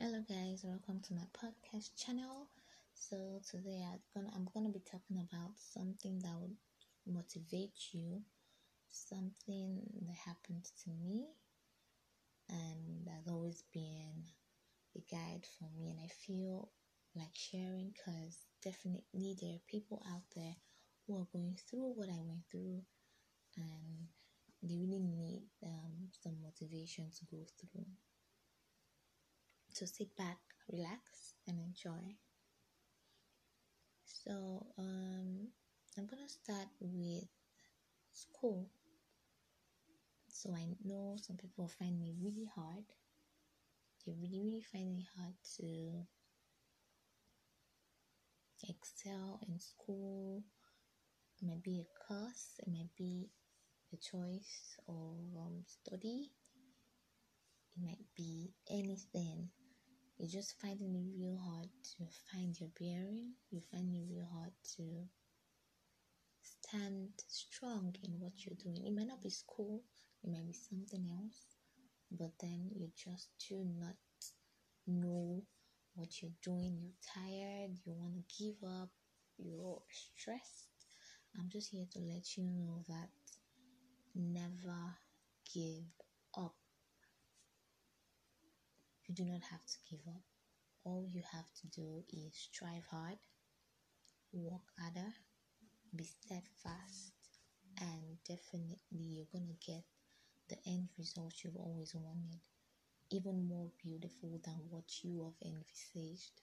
Hello guys, welcome to my podcast channel. So today I'm gonna I'm gonna be talking about something that would motivate you, something that happened to me and has always been a guide for me and I feel like sharing because definitely there are people out there who are going through what I went through and they really need um, some motivation to go through. So sit back, relax, and enjoy. So um, I'm gonna start with school. So I know some people find me really hard. They really, really find it hard to excel in school. It might be a course, it might be a choice of um, study, it might be anything. You're just finding it real hard to find your bearing. You find it real hard to stand strong in what you're doing. It might not be school, it might be something else, but then you just do not know what you're doing. You're tired, you want to give up, you're stressed. I'm just here to let you know that never give up. You do not have to give up. All you have to do is strive hard, work harder, be steadfast, and definitely you're going to get the end result you've always wanted. Even more beautiful than what you have envisaged,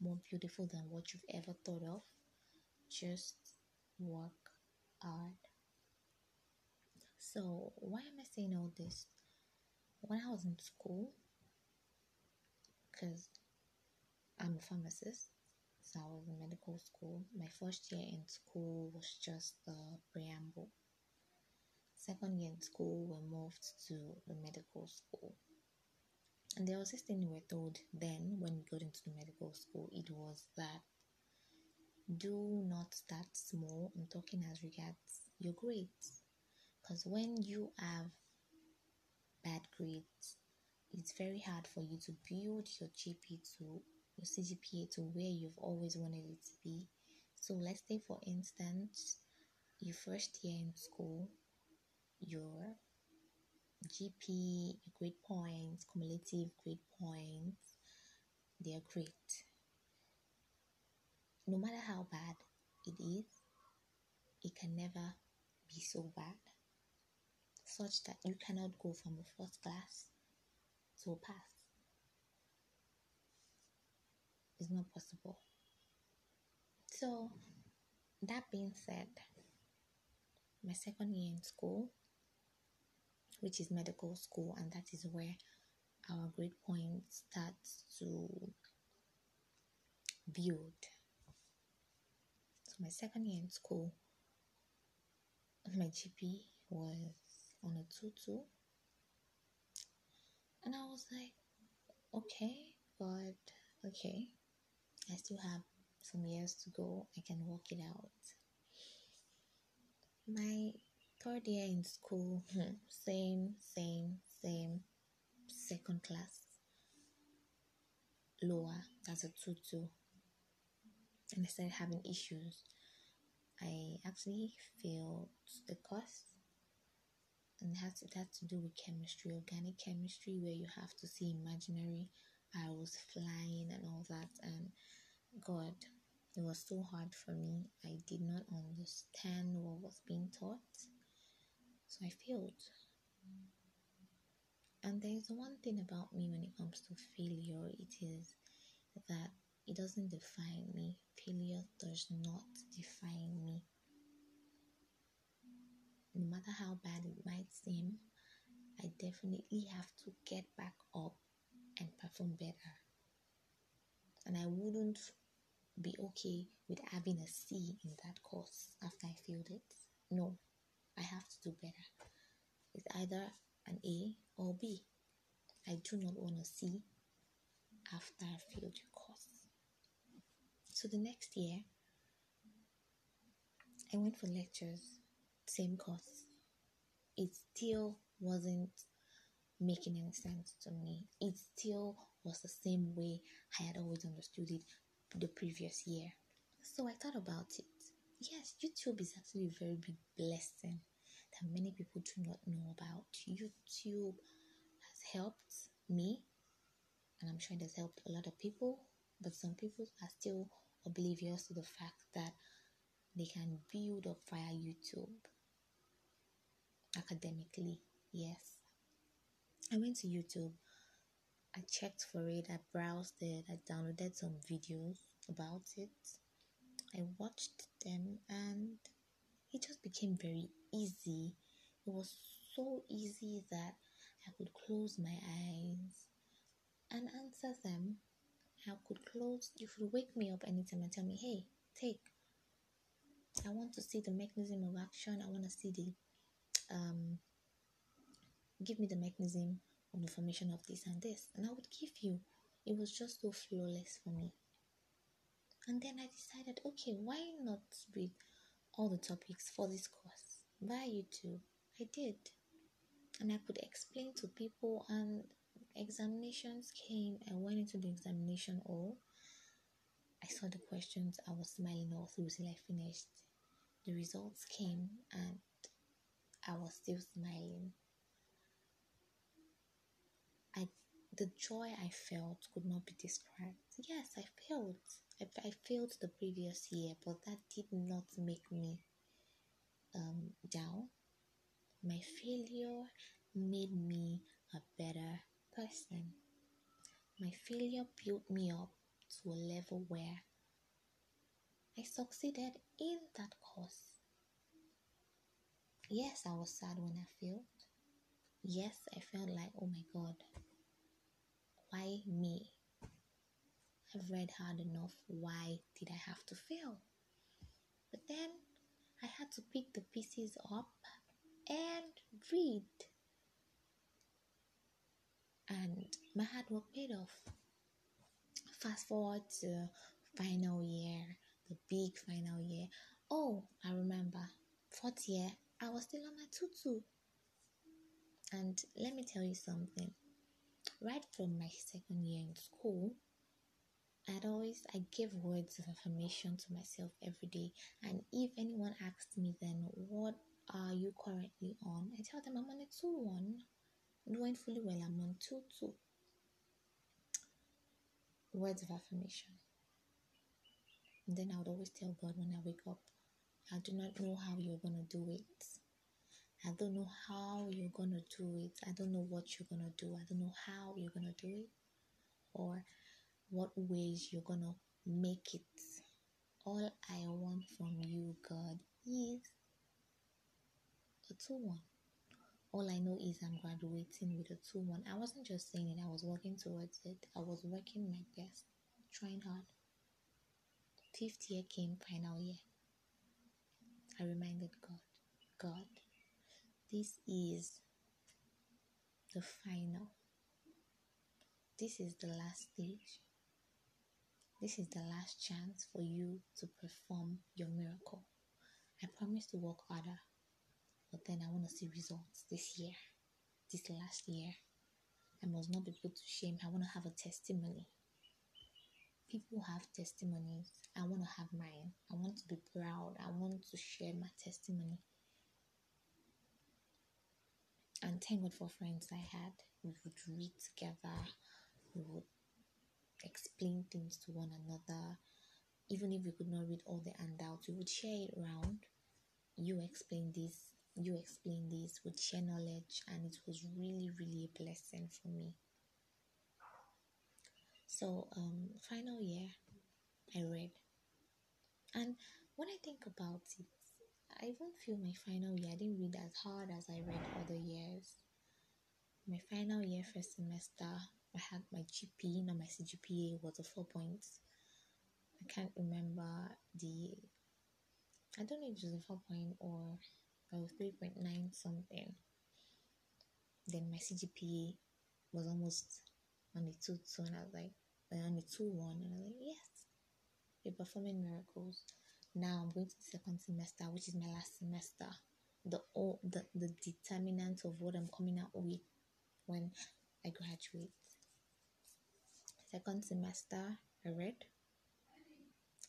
more beautiful than what you've ever thought of. Just work hard. So, why am I saying all this? When I was in school, because I'm a pharmacist, so I was in medical school. My first year in school was just the preamble. Second year in school, we moved to the medical school. And there was this thing we were told then when we got into the medical school it was that do not start small. I'm talking as regards your grades. Because when you have bad grades, it's very hard for you to build your GPA to your CGPA to where you've always wanted it to be. So let's say for instance, your first year in school, your GP, grade points, cumulative grade points, they're great. No matter how bad it is, it can never be so bad, such that you cannot go from a first class to pass. It's not possible. So, that being said, my second year in school, which is medical school, and that is where our grade point starts to build. So, my second year in school, my GP was on a 2 2. And I was like, okay, but okay, I still have some years to go. I can work it out. My third year in school, hmm, same, same, same, second class, lower, that's a 2 2. And I started having issues. I actually failed the course and it has, it has to do with chemistry, organic chemistry, where you have to see imaginary arrows flying and all that. And God, it was so hard for me. I did not understand what was being taught, so I failed. And there is one thing about me when it comes to failure it is that it doesn't define me. Failure does not define me no matter how bad it might seem, I definitely have to get back up and perform better. And I wouldn't be okay with having a C in that course after I failed it. No, I have to do better. It's either an A or B. I do not want a C after I failed your course. So the next year, I went for lectures same course. It still wasn't making any sense to me. It still was the same way I had always understood it the previous year. So I thought about it. Yes, YouTube is actually a very big blessing that many people do not know about. YouTube has helped me, and I'm sure it has helped a lot of people, but some people are still oblivious to the fact that they can build up via YouTube academically. Yes. I went to YouTube, I checked for it, I browsed it, I downloaded some videos about it. I watched them and it just became very easy. It was so easy that I could close my eyes and answer them. I could close, you could wake me up anytime and tell me, hey, take. I want to see the mechanism of action. I want to see the, um, give me the mechanism of the formation of this and this. And I would give you. It was just so flawless for me. And then I decided, okay, why not read all the topics for this course via YouTube? I did. And I could explain to people, and examinations came. I went into the examination hall. I saw the questions. I was smiling all through till I finished. The results came, and I was still smiling. I the joy I felt could not be described. Yes, I failed. I, I failed the previous year, but that did not make me um, down. My failure made me a better person. My failure built me up to a level where I succeeded in that course. Yes, I was sad when I failed. Yes, I felt like, oh my God, why me? I've read hard enough. Why did I have to fail? But then I had to pick the pieces up and read. And my hard work paid off. Fast forward to final year, the big final year. Oh, I remember. Fourth year, I was still on my tutu. And let me tell you something. Right from my second year in school, I'd always I give words of affirmation to myself every day. And if anyone asked me then what are you currently on, I tell them I'm on a two one, knowing fully well I'm on two two. Words of affirmation. And then I would always tell God when I wake up, I do not know how you're gonna do it. I don't know how you're gonna do it. I don't know what you're gonna do. I don't know how you're gonna do it. Or what ways you're gonna make it. All I want from you, God, is a 2 1. All I know is I'm graduating with a 2 1. I wasn't just saying it, I was working towards it. I was working my best, trying hard. Fifth year came, final year. I reminded God, God, this is the final. This is the last stage. This is the last chance for you to perform your miracle. I promise to work harder, but then I want to see results this year, this last year. I must not be put to shame. I want to have a testimony. People have testimonies. I want to have mine. I want to be proud. I want to share my testimony. And thank God for friends I had. We would read together. We would explain things to one another. Even if we could not read all the handouts, we would share it around. You explain this, you explain this, would share knowledge, and it was really, really a blessing for me. So, um, final year, I read, and when I think about it, I even feel my final year I didn't read as hard as I read other years. My final year, first semester, I had my GP, not my CGPA, was a four points. I can't remember the. I don't know if it was a four point or it was three point nine something. Then my CGPA was almost on the two two, and I was like, on the two one, and I was like, yes, you're performing miracles. Now I'm going to the second semester, which is my last semester. The all the the determinant of what I'm coming out with when I graduate. second semester, I read.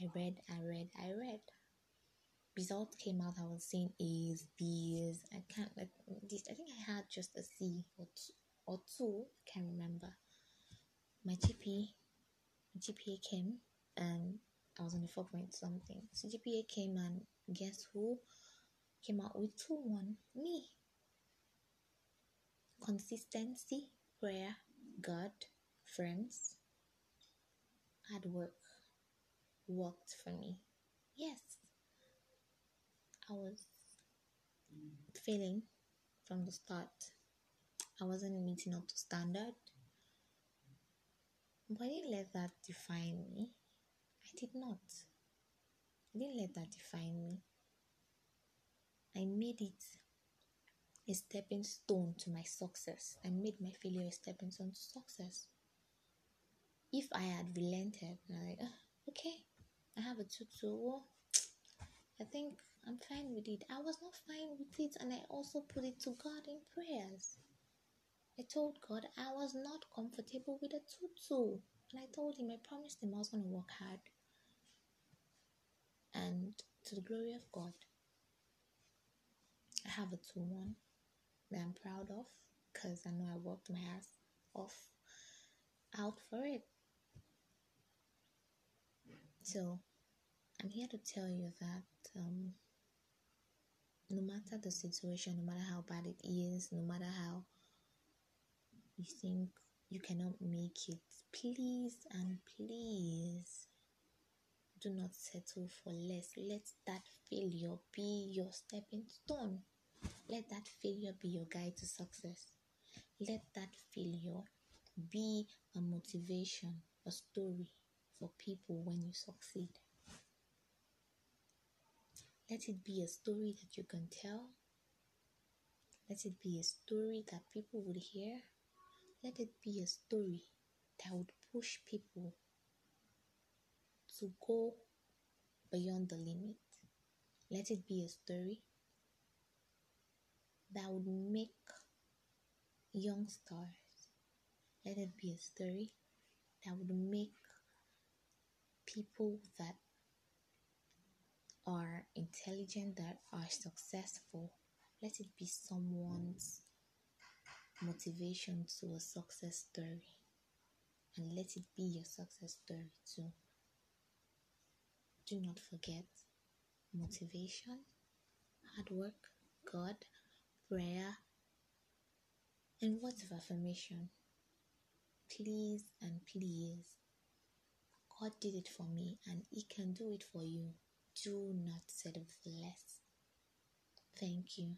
I read, I read, I read. Result came out, I was saying A's, B's. I can't like this. I think I had just a C or two, or two. I can't remember. My GP, GPA came, and I was on the four point something. So GPA came, and guess who came out with two one? Me. Consistency, prayer, God, friends, hard work worked for me. Yes, I was failing from the start. I wasn't meeting up to standard. But I didn't let that define me. I did not. I didn't let that define me. I made it a stepping stone to my success. I made my failure a stepping stone to success. If I had relented, like, oh, okay, I have a tutu, well, I think I'm fine with it. I was not fine with it, and I also put it to God in prayers. I told God I was not comfortable with a tutu, and I told Him, I promised Him I was going to work hard. And to the glory of God, I have a 2 1 that I'm proud of because I know I worked my ass off out for it. So, I'm here to tell you that um, no matter the situation, no matter how bad it is, no matter how you think you cannot make it, please and please do not settle for less. Let that failure be your stepping stone. Let that failure be your guide to success. Let that failure be a motivation, a story for people when you succeed. Let it be a story that you can tell. Let it be a story that people would hear. Let it be a story that would push people to go beyond the limit. Let it be a story that would make young stars. Let it be a story that would make people that are intelligent, that are successful. Let it be someone's motivation to a success story. And let it be your success story too. Do not forget motivation, hard work, God, prayer, and words of affirmation. Please and please, God did it for me and He can do it for you. Do not settle for less. Thank you.